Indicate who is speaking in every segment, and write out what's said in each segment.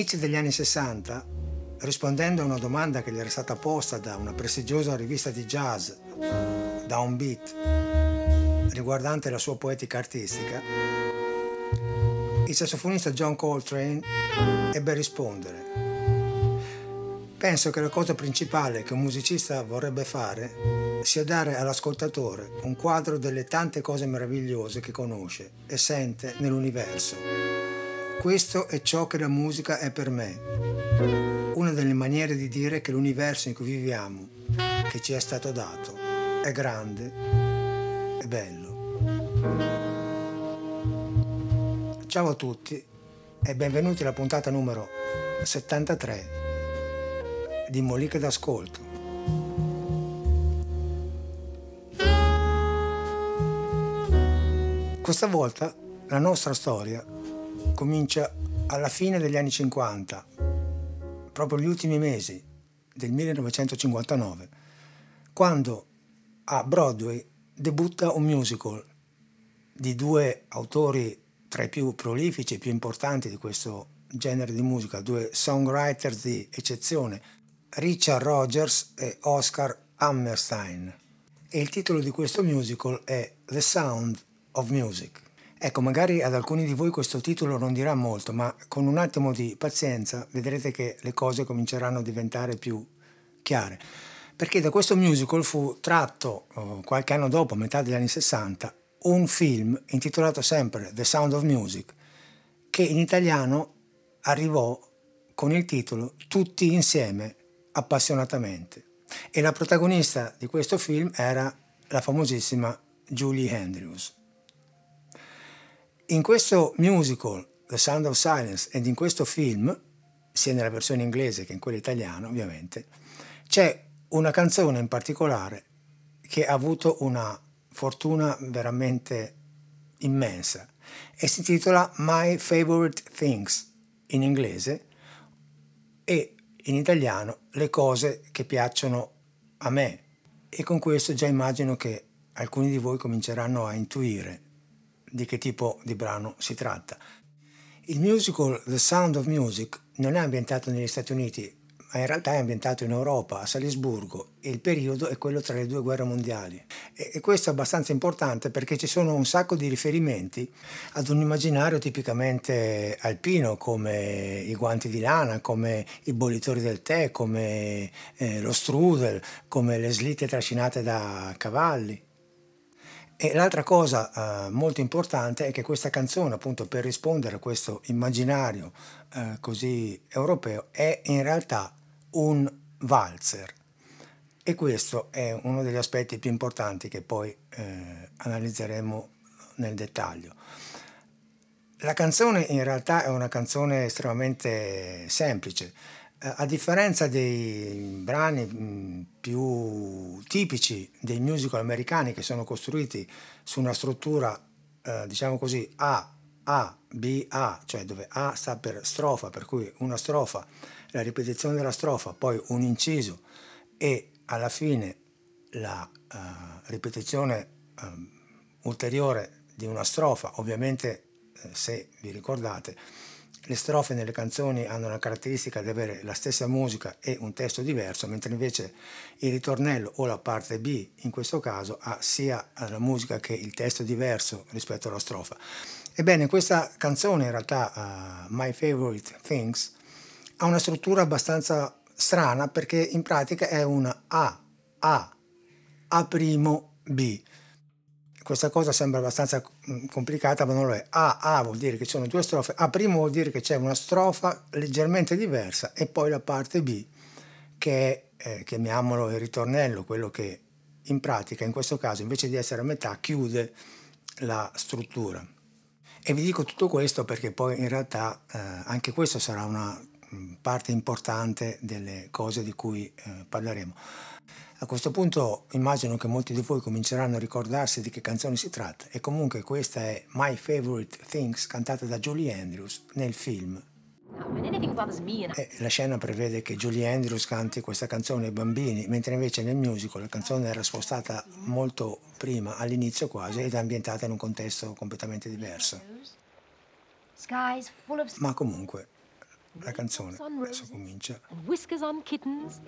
Speaker 1: Agli inizi degli anni 60, rispondendo a una domanda che gli era stata posta da una prestigiosa rivista di jazz, Downbeat, riguardante la sua poetica artistica, il sassofonista John Coltrane ebbe a rispondere Penso che la cosa principale che un musicista vorrebbe fare sia dare all'ascoltatore un quadro delle tante cose meravigliose che conosce e sente nell'universo. Questo è ciò che la musica è per me. Una delle maniere di dire che l'universo in cui viviamo, che ci è stato dato, è grande e bello. Ciao a tutti e benvenuti alla puntata numero 73 di Moliche d'ascolto. Questa volta la nostra storia comincia alla fine degli anni 50, proprio gli ultimi mesi del 1959, quando a Broadway debutta un musical di due autori tra i più prolifici e più importanti di questo genere di musica, due songwriters di eccezione, Richard Rogers e Oscar Hammerstein. E il titolo di questo musical è The Sound of Music. Ecco, magari ad alcuni di voi questo titolo non dirà molto, ma con un attimo di pazienza vedrete che le cose cominceranno a diventare più chiare. Perché da questo musical fu tratto oh, qualche anno dopo, a metà degli anni 60, un film intitolato sempre The Sound of Music, che in italiano arrivò con il titolo Tutti insieme appassionatamente. E la protagonista di questo film era la famosissima Julie Andrews. In questo musical, The Sound of Silence, ed in questo film, sia nella versione inglese che in quella italiana ovviamente, c'è una canzone in particolare che ha avuto una fortuna veramente immensa e si intitola My Favorite Things in inglese e in italiano le cose che piacciono a me. E con questo già immagino che alcuni di voi cominceranno a intuire di che tipo di brano si tratta. Il musical The Sound of Music non è ambientato negli Stati Uniti, ma in realtà è ambientato in Europa, a Salisburgo, e il periodo è quello tra le due guerre mondiali. E, questo è abbastanza importante perché ci sono un sacco di riferimenti ad un immaginario tipicamente alpino, come i guanti di lana, come i bollitori del tè, come eh, lo strudel, come le slitte trascinate da cavalli. E l'altra cosa eh, molto importante è che questa canzone, appunto per rispondere a questo immaginario eh, così europeo, è in realtà un valzer. E questo è uno degli aspetti più importanti che poi eh, analizzeremo nel dettaglio. La canzone in realtà è una canzone estremamente semplice, a differenza dei brani mm, più tipici dei musical americani che sono costruiti su una struttura, eh, diciamo così, A, A, B, A, cioè dove A sta per strofa, per cui una strofa la ripetizione della strofa, poi un inciso e alla fine la uh, ripetizione uh, ulteriore di una strofa, ovviamente uh, se vi ricordate le strofe nelle canzoni hanno la caratteristica di avere la stessa musica e un testo diverso, mentre invece il ritornello o la parte B in questo caso ha sia la musica che il testo diverso rispetto alla strofa. Ebbene, questa canzone in realtà, uh, My Favorite Things, ha una struttura abbastanza strana perché in pratica è una A, A, A', B. Questa cosa sembra abbastanza mm, complicata, ma non lo è. A, A vuol dire che ci sono due strofe, A' vuol dire che c'è una strofa leggermente diversa e poi la parte B che è, eh, chiamiamolo il ritornello, quello che in pratica, in questo caso, invece di essere a metà, chiude la struttura. E vi dico tutto questo perché poi in realtà eh, anche questo sarà una parte importante delle cose di cui eh, parleremo. A questo punto immagino che molti di voi cominceranno a ricordarsi di che canzone si tratta e comunque questa è My Favorite Things cantata da Julie Andrews nel film. E la scena prevede che Julie Andrews canti questa canzone ai bambini, mentre invece nel musical la canzone era spostata molto prima, all'inizio quasi, ed è ambientata in un contesto completamente diverso. Ma comunque la canzone adesso comincia.
Speaker 2: Kittens,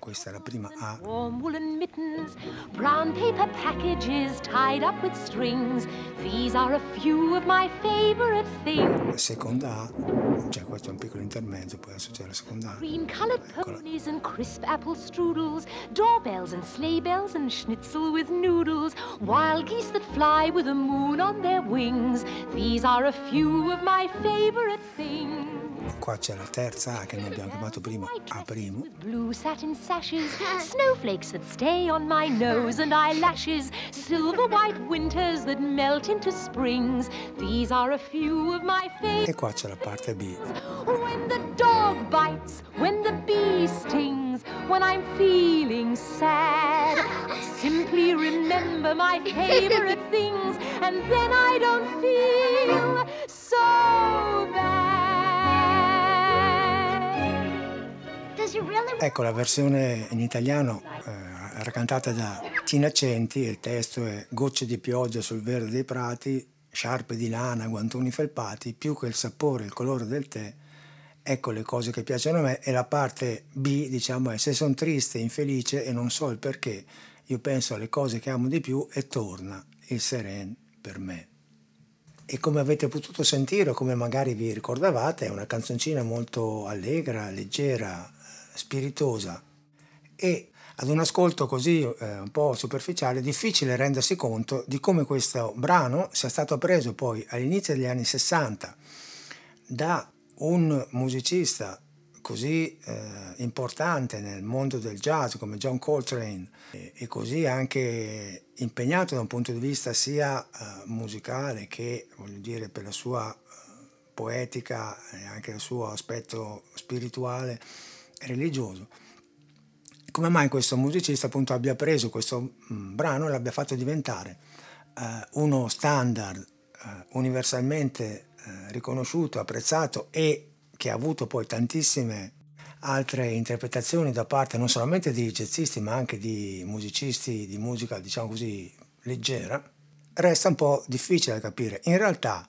Speaker 1: Questa è la prima A.
Speaker 2: Warm woolen mittens, brown paper packages tied up with strings. These are a few of my favorite things.
Speaker 1: La seconda A, cioè questo è un piccolo intermezzo, poi adesso c'è la seconda A.
Speaker 2: Green colored ponies and crisp apple strudels, doorbells and sleigh bells and schnitzel with noodles, wild geese that fly with the moon on their wings. These are a few of my favorite things.
Speaker 1: Qua c'è la terza A che noi abbiamo chiamato prima A primo.
Speaker 2: Blue satin sashes, snowflakes that stay on my nose and eyelashes, silver white winters that melt into springs. These are a few of my favorite.
Speaker 1: E qua c'è la parte B.
Speaker 2: When the dog bites, when the bee stings, when I'm feeling sad, I simply remember my favorite things, and then I don't feel so bad.
Speaker 1: Ecco la versione in italiano eh, racantata da Tina Centi, il testo è Gocce di pioggia sul verde dei prati, sciarpe di lana, guantoni felpati, più che il sapore e il colore del tè, ecco le cose che piacciono a me e la parte B diciamo è se sono triste, infelice e non so il perché, io penso alle cose che amo di più e torna il seren per me. E come avete potuto sentire, o come magari vi ricordavate, è una canzoncina molto allegra, leggera, spiritosa. E ad un ascolto così eh, un po' superficiale è difficile rendersi conto di come questo brano sia stato preso poi all'inizio degli anni 60 da un musicista così eh, importante nel mondo del jazz come John Coltrane e, e così anche impegnato da un punto di vista sia eh, musicale che voglio dire per la sua eh, poetica e anche il suo aspetto spirituale religioso come mai questo musicista appunto abbia preso questo mh, brano e l'abbia fatto diventare eh, uno standard eh, universalmente eh, riconosciuto, apprezzato e che ha avuto poi tantissime altre interpretazioni da parte non solamente di jazzisti ma anche di musicisti di musica diciamo così leggera, resta un po' difficile da capire. In realtà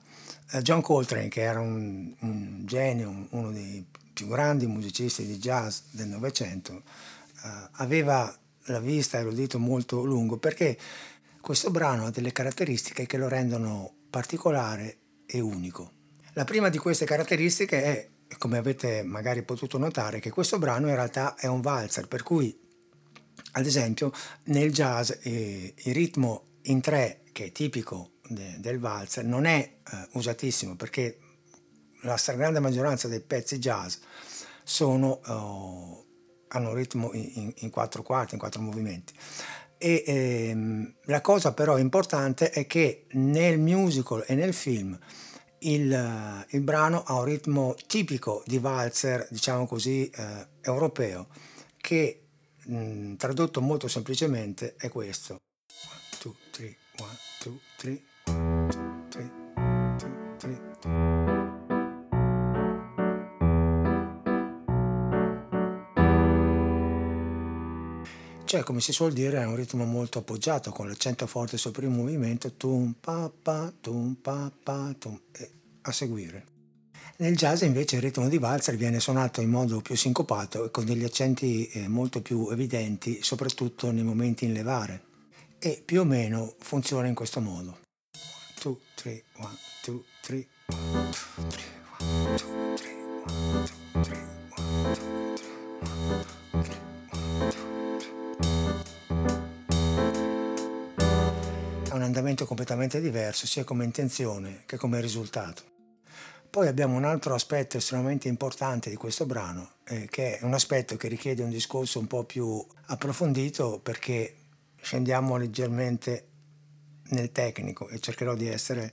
Speaker 1: eh, John Coltrane, che era un, un genio, un- uno dei più grandi musicisti di jazz del Novecento, eh, aveva la vista e l'udito molto lungo perché questo brano ha delle caratteristiche che lo rendono particolare e unico. La prima di queste caratteristiche è, come avete magari potuto notare, che questo brano in realtà è un valzer, per cui ad esempio nel jazz eh, il ritmo in tre che è tipico de- del valzer non è eh, usatissimo perché la stragrande maggioranza dei pezzi jazz sono, eh, hanno un ritmo in, in- in quattro quarti, in quattro movimenti. E ehm, la cosa però importante è che nel musical e nel film il, eh, il brano ha un ritmo tipico di valzer, diciamo così, eh, europeo, che mh, tradotto molto semplicemente è questo. 1, 2, 3, 1, 2, 3, 1, 2, 3, Cioè, come si suol dire, è un ritmo molto appoggiato, con l'accento forte sul primo movimento, tum pa pa, tum pa pa, tum, e a seguire. Nel jazz invece il ritmo di valzer viene suonato in modo più sincopato e con degli accenti eh, molto più evidenti, soprattutto nei momenti in levare. E più o meno funziona in questo modo. 2, 3, 1, 2, 3, 1, 2, 3, 1, 2, 3, 1, 2, 3, andamento completamente diverso sia come intenzione che come risultato. Poi abbiamo un altro aspetto estremamente importante di questo brano, eh, che è un aspetto che richiede un discorso un po' più approfondito perché scendiamo leggermente nel tecnico e cercherò di essere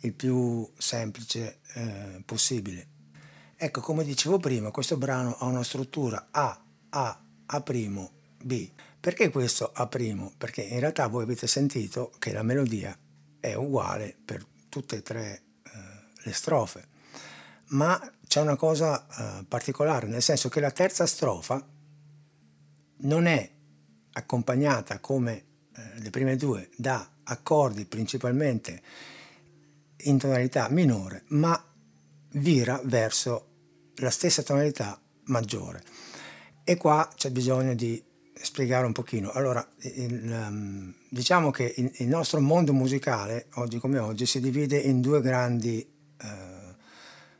Speaker 1: il più semplice eh, possibile. Ecco, come dicevo prima, questo brano ha una struttura A, A, A', B. Perché questo A'? Perché in realtà voi avete sentito che la melodia è uguale per tutte e tre eh, le strofe, ma c'è una cosa eh, particolare, nel senso che la terza strofa non è accompagnata come eh, le prime due da accordi principalmente in tonalità minore, ma vira verso la stessa tonalità maggiore. E qua c'è bisogno di spiegare un pochino. Allora, il, um, diciamo che il, il, nostro mondo musicale, oggi come oggi, si divide in due grandi uh,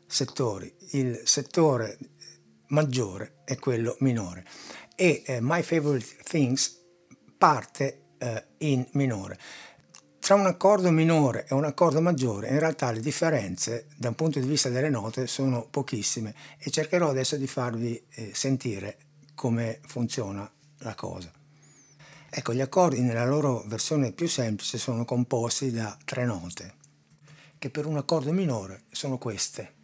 Speaker 1: settori. Il settore maggiore e quello minore. E uh, My Favorite Things parte uh, in minore. Tra un accordo minore e un accordo maggiore in realtà le differenze da un punto di vista delle note sono pochissime e cercherò adesso di farvi eh, sentire come funziona la cosa. Ecco, gli accordi nella loro versione più semplice sono composti da tre note, che per un accordo minore sono queste.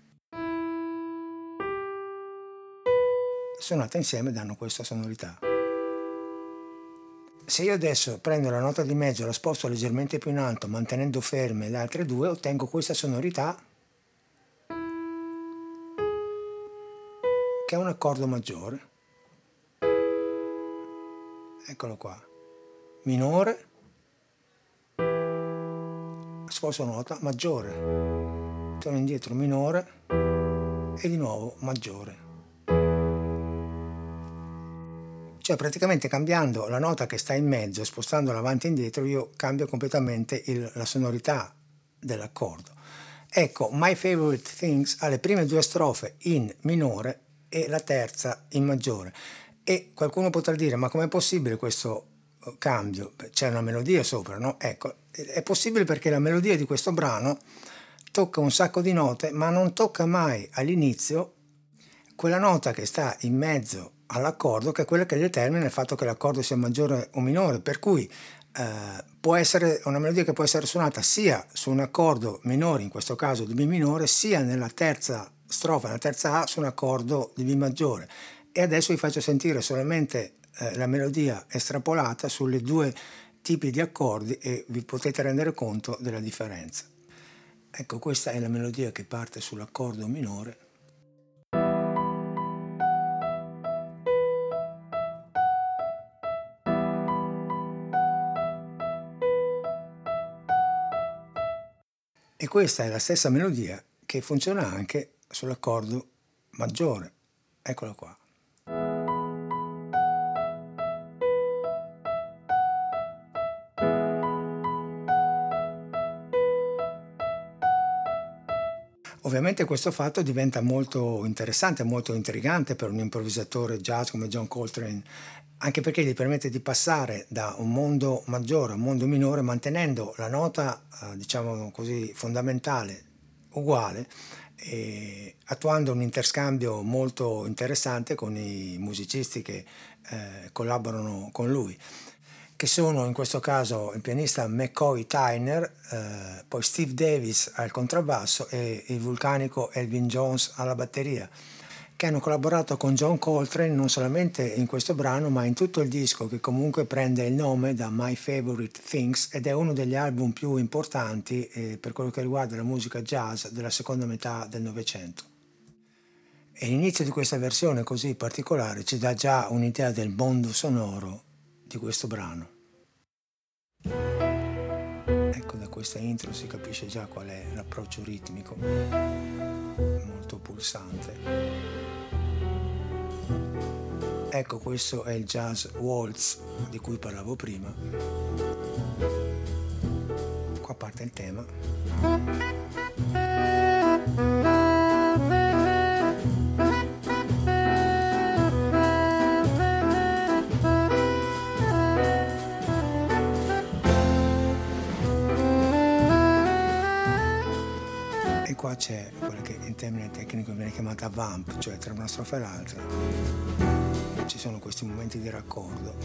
Speaker 1: Suonate insieme danno questa sonorità. Se io adesso prendo la nota di mezzo e la sposto leggermente più in alto mantenendo ferme le altre due, ottengo questa sonorità che è un accordo maggiore. Eccolo qua. Minore, sposto nota, maggiore. Torno indietro, minore e di nuovo maggiore. Cioè praticamente cambiando la nota che sta in mezzo spostandola avanti e indietro io cambio completamente il, la sonorità dell'accordo. Ecco, My Favorite Things ha le prime due strofe in minore e la terza in maggiore. E qualcuno potrà dire, ma com'è possibile questo eh, cambio? C'è una melodia sopra, no? Ecco, è possibile perché la melodia di questo brano tocca un sacco di note, ma non tocca mai all'inizio quella nota che sta in mezzo all'accordo che è quella che determina il fatto che l'accordo sia maggiore o minore, per cui eh, può essere una melodia che può essere suonata sia su un accordo minore, in questo caso di B minore, sia nella terza strofa, nella terza A, su un accordo di B maggiore. E adesso vi faccio sentire solamente eh, la melodia estrapolata sulle due tipi di accordi e vi potete rendere conto della differenza. Ecco, questa è la melodia che parte sull'accordo minore E questa è la stessa melodia che funziona anche sull'accordo maggiore. Eccola qua. Ovviamente questo fatto diventa molto interessante, molto intrigante per un improvvisatore jazz come John Coltrane anche perché gli permette di passare da un mondo maggiore a un mondo minore mantenendo la nota, eh, diciamo così, fondamentale uguale, e attuando un interscambio molto interessante con i musicisti che eh, collaborano con lui, che sono in questo caso il pianista McCoy Tyner, eh, poi Steve Davis al contrabbasso e il vulcanico Elvin Jones alla batteria che hanno collaborato con John Coltrane non solamente in questo brano ma in tutto il disco che comunque prende il nome da My Favorite Things ed è uno degli album più importanti eh, per quello che riguarda la musica jazz della seconda metà del Novecento. E l'inizio di questa versione così particolare ci dà già un'idea del mondo sonoro di questo brano. Ecco, da questa intro si capisce già qual è l'approccio ritmico, molto pulsante. Ecco, questo è il jazz waltz di cui parlavo prima. Qua parte il tema. Qua c'è quella che in termini tecnici viene chiamata vamp, cioè tra una strofa e l'altra ci sono questi momenti di raccordo.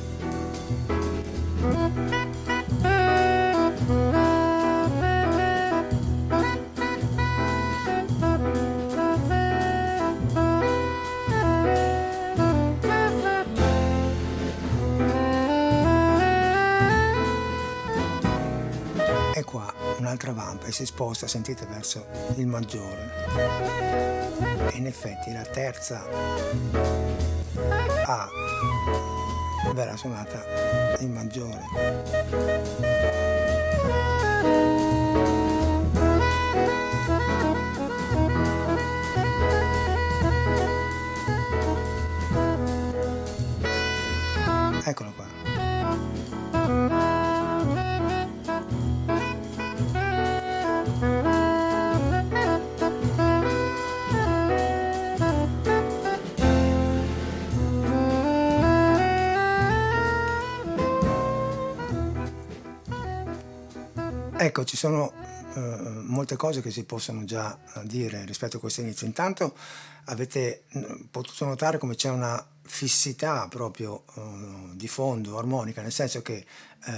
Speaker 1: Si sposta, sentite, verso il maggiore. E in effetti la terza A verrà suonata in maggiore. Ecco, ci sono eh, molte cose che si possono già eh, dire rispetto a questo inizio. Intanto avete potuto notare come c'è una fissità proprio uh, di fondo, armonica, nel senso che uh,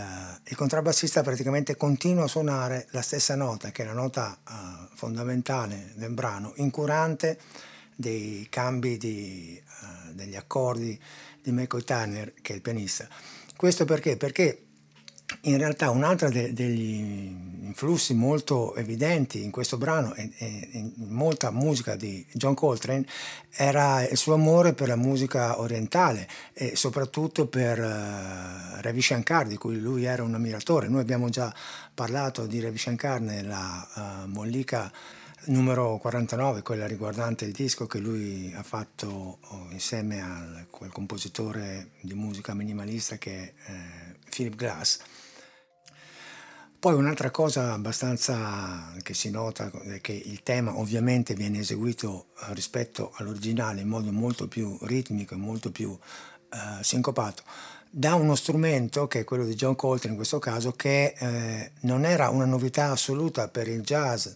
Speaker 1: il contrabbassista praticamente continua a suonare la stessa nota, che è la nota uh, fondamentale del brano, incurante dei cambi di, degli accordi di Michael Tanner, che è il pianista. Questo perché? Perché in realtà un altro de- degli influssi molto evidenti in questo brano e, e, in molta musica di John Coltrane era il suo amore per la musica orientale e soprattutto per uh, Ravi Shankar di cui lui era un ammiratore. Noi abbiamo già parlato di Ravi Shankar nella uh, mollica numero 49, quella riguardante il disco che lui ha fatto oh, insieme a quel compositore di musica minimalista che è eh, Philip Glass. Poi un'altra cosa abbastanza che si nota è che il tema ovviamente viene eseguito eh, rispetto all'originale in modo molto più ritmico e molto più eh, sincopato da uno strumento che è quello di John Coltrane in questo caso che eh, non era una novità assoluta per il jazz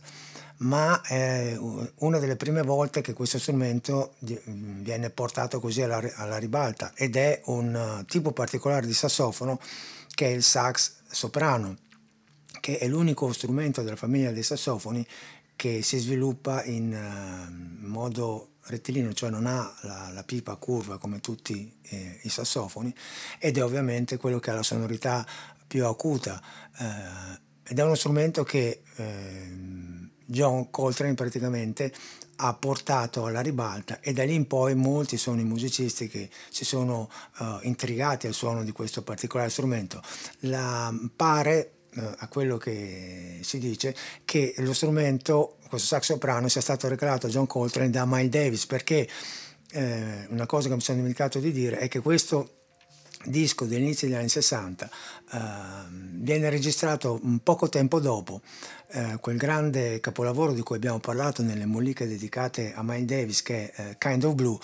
Speaker 1: ma è una delle prime volte che questo strumento viene portato così alla, alla ribalta ed è un tipo particolare di sassofono che è il sax soprano che è l'unico strumento della famiglia dei sassofoni che si sviluppa in uh, modo rettilineo, cioè non ha la, la pipa curva come tutti eh, i sassofoni ed è ovviamente quello che ha la sonorità più acuta eh, ed è uno strumento che eh, John Coltrane praticamente ha portato alla ribalta e da lì in poi molti sono i musicisti che si sono uh, intrigati al suono di questo particolare strumento. La, pare a quello che si dice che lo strumento, questo sax soprano, sia stato regalato a John Coltrane da Miles Davis perché eh, una cosa che mi sono dimenticato di dire è che questo disco dell'inizio degli anni 60 eh, viene registrato poco tempo dopo eh, quel grande capolavoro di cui abbiamo parlato nelle molliche dedicate a Miles Davis che è eh, Kind of Blue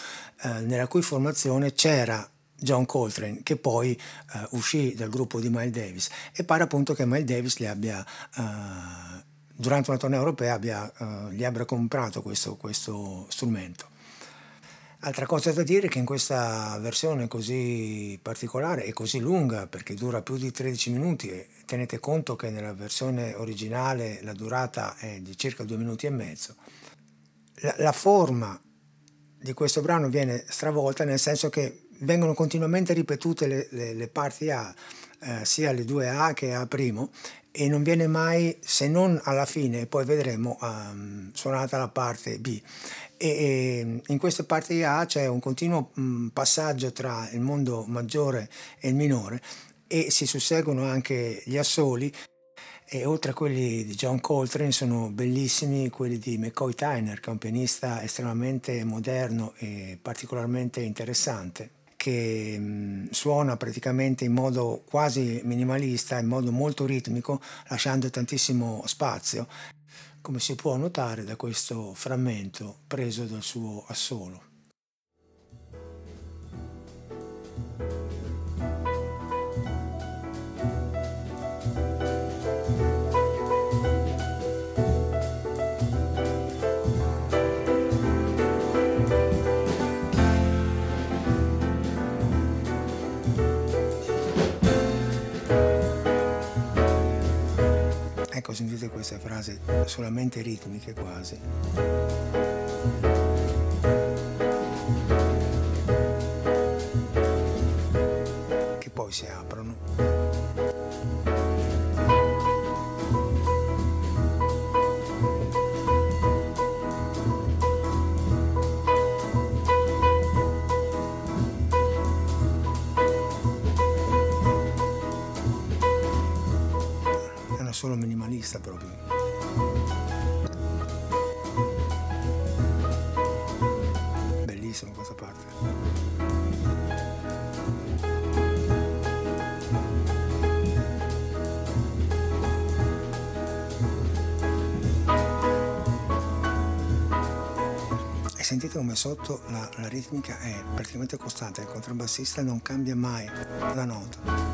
Speaker 1: eh, nella cui formazione c'era John Coltrane, che poi uh, uscì dal gruppo di Miles Davis e pare appunto che Miles Davis le abbia, uh, durante una tournée europea, abbia, uh, gli abbia comprato questo, questo strumento. Altra cosa da dire è che in questa versione così particolare e così lunga, perché dura più di 13 minuti, e tenete conto che nella versione originale la durata è di circa due minuti e mezzo, la, la forma di questo brano viene stravolta nel senso che vengono continuamente ripetute le, le, le parti A, eh, sia le due A che A' e non viene mai, se non alla fine, poi vedremo, um, suonata la parte B. E, e, in queste parti A c'è un continuo um, passaggio tra il mondo maggiore e il minore e si susseguono anche gli assoli e oltre a quelli di John Coltrane sono bellissimi quelli di McCoy Tyner che è un pianista estremamente moderno e particolarmente interessante che mh, suona praticamente in modo quasi minimalista, in modo molto ritmico, lasciando tantissimo spazio, come si può notare da questo frammento preso dal suo assolo. Ecco, sentite queste frasi solamente ritmiche quasi. Minimalista proprio. Bellissima questa parte. E sentite come sotto la, la ritmica è praticamente costante, il contrabbassista non cambia mai la nota.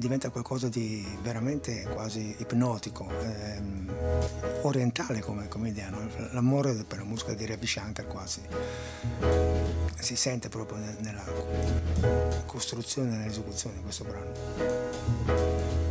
Speaker 1: Diventa qualcosa di veramente quasi ipnotico, ehm, orientale come, come idea, no? l'amore per la musica di Ravi Shankar quasi si sente proprio nella costruzione e nell'esecuzione di questo brano.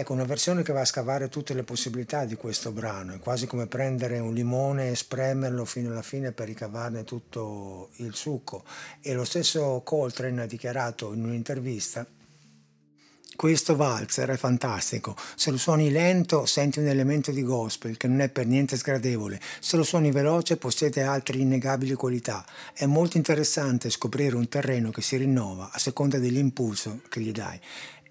Speaker 1: Ecco, una versione che va a scavare tutte le possibilità di questo brano, è quasi come prendere un limone e spremerlo fino alla fine per ricavarne tutto il succo. E lo stesso Coltrane ha dichiarato in un'intervista questo valzer è fantastico. Se lo suoni lento senti un elemento di gospel che non è per niente sgradevole. Se lo suoni veloce possiede altre innegabili qualità. È molto interessante scoprire un terreno che si rinnova a seconda dell'impulso che gli dai.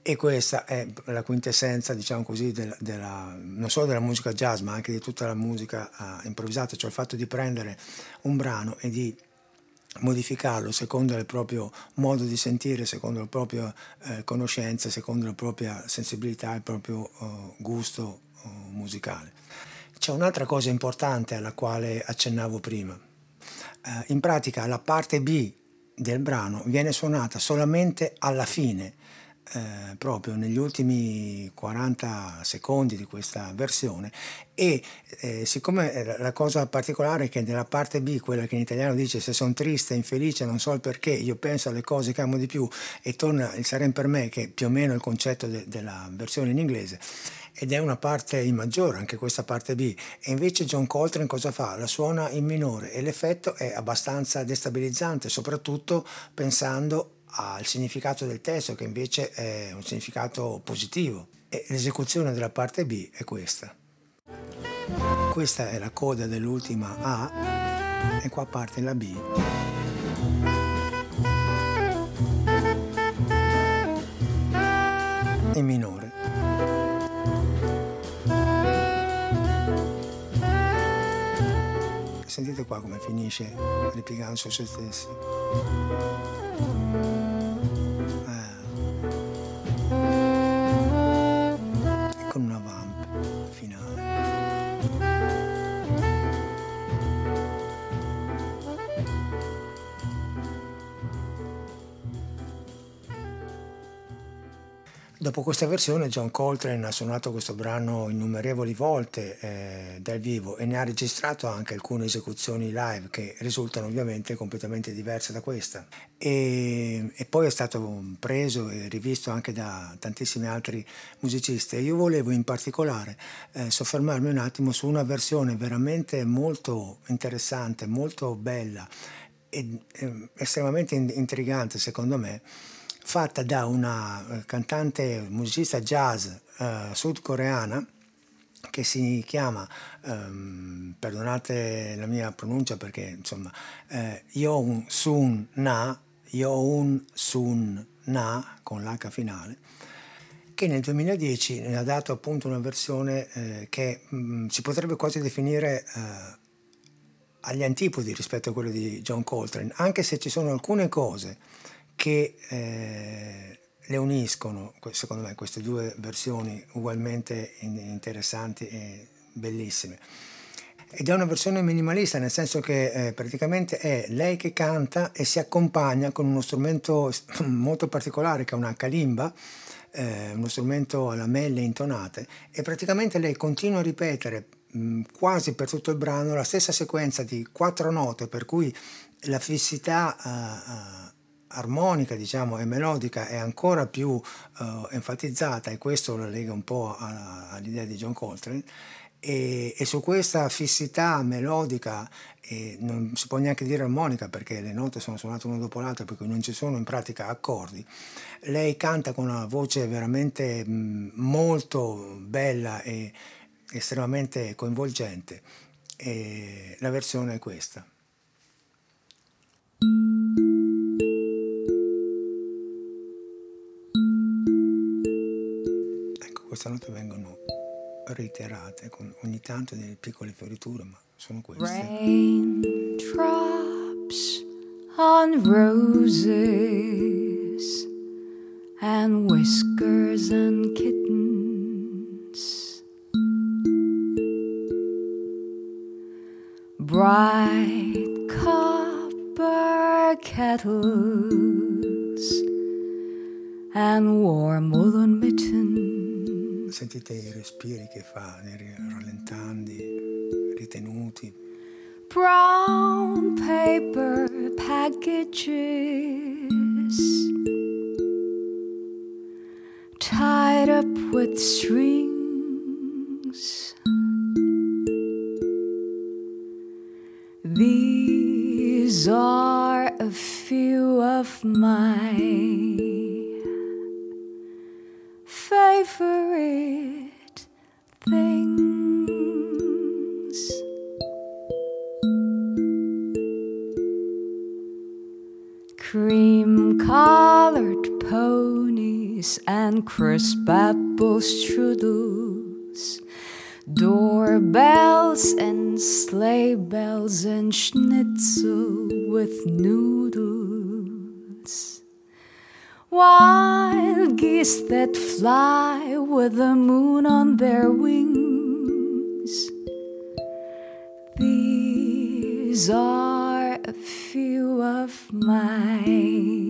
Speaker 1: E questa è la quintessenza, diciamo così, della, della, non solo della musica jazz, ma anche di tutta la musica uh, improvvisata, cioè il fatto di prendere un brano e di modificarlo secondo il proprio modo di sentire, secondo la propria eh, conoscenza, secondo la propria sensibilità, il proprio uh, gusto uh, musicale. C'è un'altra cosa importante alla quale accennavo prima. Uh, in pratica la parte B del brano viene suonata solamente alla fine eh, proprio negli ultimi 40 secondi di questa versione e eh, siccome la cosa particolare è che nella parte B, quella che in italiano dice se sono triste, infelice, non so il perché, io penso alle cose che amo di più e torna il sarem per me che è più o meno il concetto de- della versione in inglese ed è una parte in maggiore, anche questa parte B, e invece John Coltrane cosa fa? La suona in minore e l'effetto è abbastanza destabilizzante, soprattutto pensando al significato del testo che invece è un significato positivo e l'esecuzione della parte B è questa. Questa è la coda dell'ultima A e qua parte la B. In minore. Sentite qua come finisce ripiegando su se stesso. Dopo questa versione John Coltrane ha suonato questo brano innumerevoli volte eh, dal vivo e ne ha registrato anche alcune esecuzioni live che risultano ovviamente completamente diverse da questa. E, e poi è stato preso e rivisto anche da tantissimi altri musicisti. Io volevo in particolare eh, soffermarmi un attimo su una versione veramente molto interessante, molto bella e eh, estremamente intrigante secondo me fatta da una eh, cantante musicista jazz eh, sudcoreana che si chiama, ehm, perdonate la mia pronuncia perché insomma, eh, Yoon Sun Na, Yoon Sun Na con l'H finale, che nel 2010 ne ha dato appunto una versione eh, che mh, mm, si potrebbe quasi definire eh, agli antipodi rispetto a quello di John Coltrane, anche se ci sono alcune cose che eh, le uniscono, secondo me, queste due versioni ugualmente interessanti e bellissime. Ed è una versione minimalista, nel senso che eh, praticamente è lei che canta e si accompagna con uno strumento molto particolare che è una kalimba, eh, uno strumento a lamelle intonate, e praticamente lei continua a ripetere mh, quasi per tutto il brano la stessa sequenza di quattro note, per cui la fissità uh, uh, armonica diciamo, e melodica è ancora più uh, enfatizzata e questo lo lega un po' a, all'idea di John Coltrane e, e su questa fissità melodica e non si può neanche dire armonica perché le note sono suonate una dopo l'altra perché non ci sono in pratica accordi lei canta con una voce veramente mh, molto bella e estremamente coinvolgente e la versione è questa queste note vengono reiterate con ogni tanto delle piccole fioriture, ma sono queste.
Speaker 3: Raindrops on roses and whiskers and kittens. Bright copper kettles and warm woolen mittens.
Speaker 1: Sentite i respiri che fa, rallentandi, ritenuti.
Speaker 3: Brown paper packages tied up with strings. These are a few of my apple strudels, doorbells and sleigh bells and schnitzel with noodles. Wild geese that fly with the moon on their wings. These are a few of my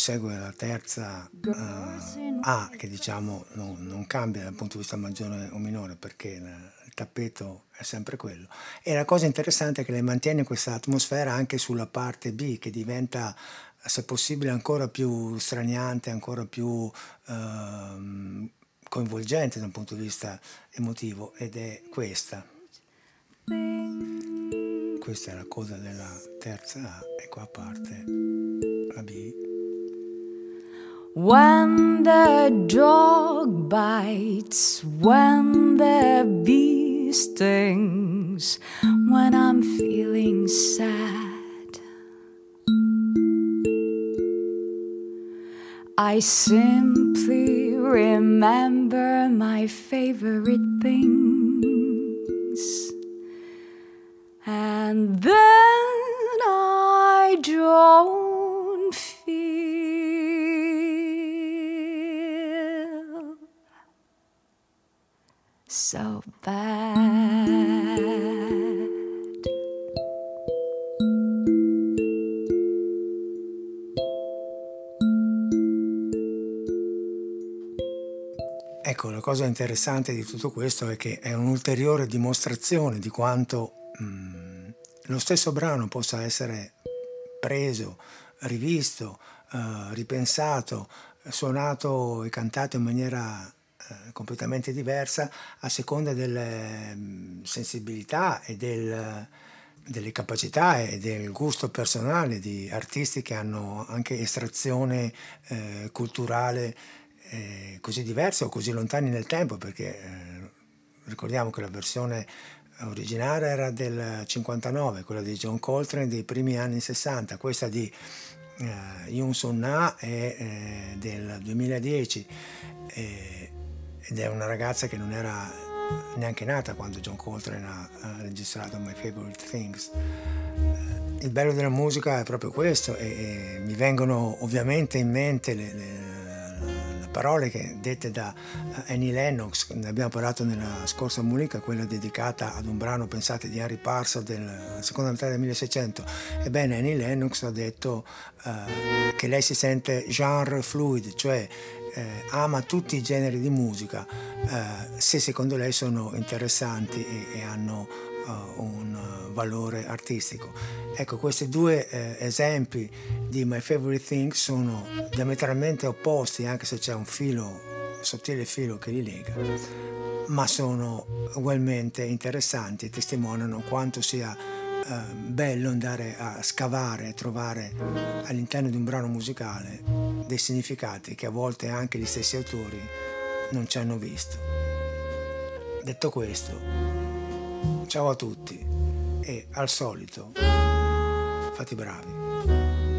Speaker 1: segue la terza eh, A che diciamo non, non cambia dal punto di vista maggiore o minore perché il, tappeto è sempre quello. E la cosa interessante è che lei mantiene questa atmosfera anche sulla parte B che diventa se possibile ancora più straniante, ancora più ehm, coinvolgente da un punto di vista emotivo ed è questa. Questa è la coda della terza A e qua parte.
Speaker 3: When the dog bites, when the bee stings, when I'm feeling sad. I simply remember my favorite things. And then I don't so bad.
Speaker 1: Ecco, la cosa interessante di tutto questo è che è un'ulteriore dimostrazione di quanto mh, lo stesso brano possa essere preso, rivisto, eh, ripensato, suonato e cantato in maniera completamente diversa a seconda delle mh, sensibilità e del, delle capacità e del gusto personale di artisti che hanno anche estrazione eh, culturale eh, così diverse o così lontani nel tempo, perché eh, ricordiamo che la versione originaria era del 59, quella di John Coltrane dei primi anni 60, questa di eh, Yoon Sun Na è eh, del 2010 eh, ed è una ragazza che non era neanche nata quando John Coltrane ha, registrato My Favorite Things. Eh, il bello della musica è proprio questo e, e mi vengono ovviamente in mente le, le parole che, dette da Annie Lennox, ne abbiamo parlato nella scorsa musica, quella dedicata ad un brano, pensate, di Harry Parson della seconda metà del 1600. Ebbene, Annie Lennox ha detto uh, che lei si sente genre fluid, cioè eh, ama tutti i generi di musica eh, se secondo lei sono interessanti e, e hanno uh, un uh, valore artistico. Ecco, questi due eh, esempi di My Favorite Things sono diametralmente opposti, anche se c'è un filo, sottile filo che li lega, ma sono ugualmente interessanti e testimoniano quanto sia eh, bello andare a scavare e trovare all'interno di un brano musicale dei significati che a volte anche gli stessi autori non ci hanno visto. Detto questo, ciao a tutti e al solito fatti bravi.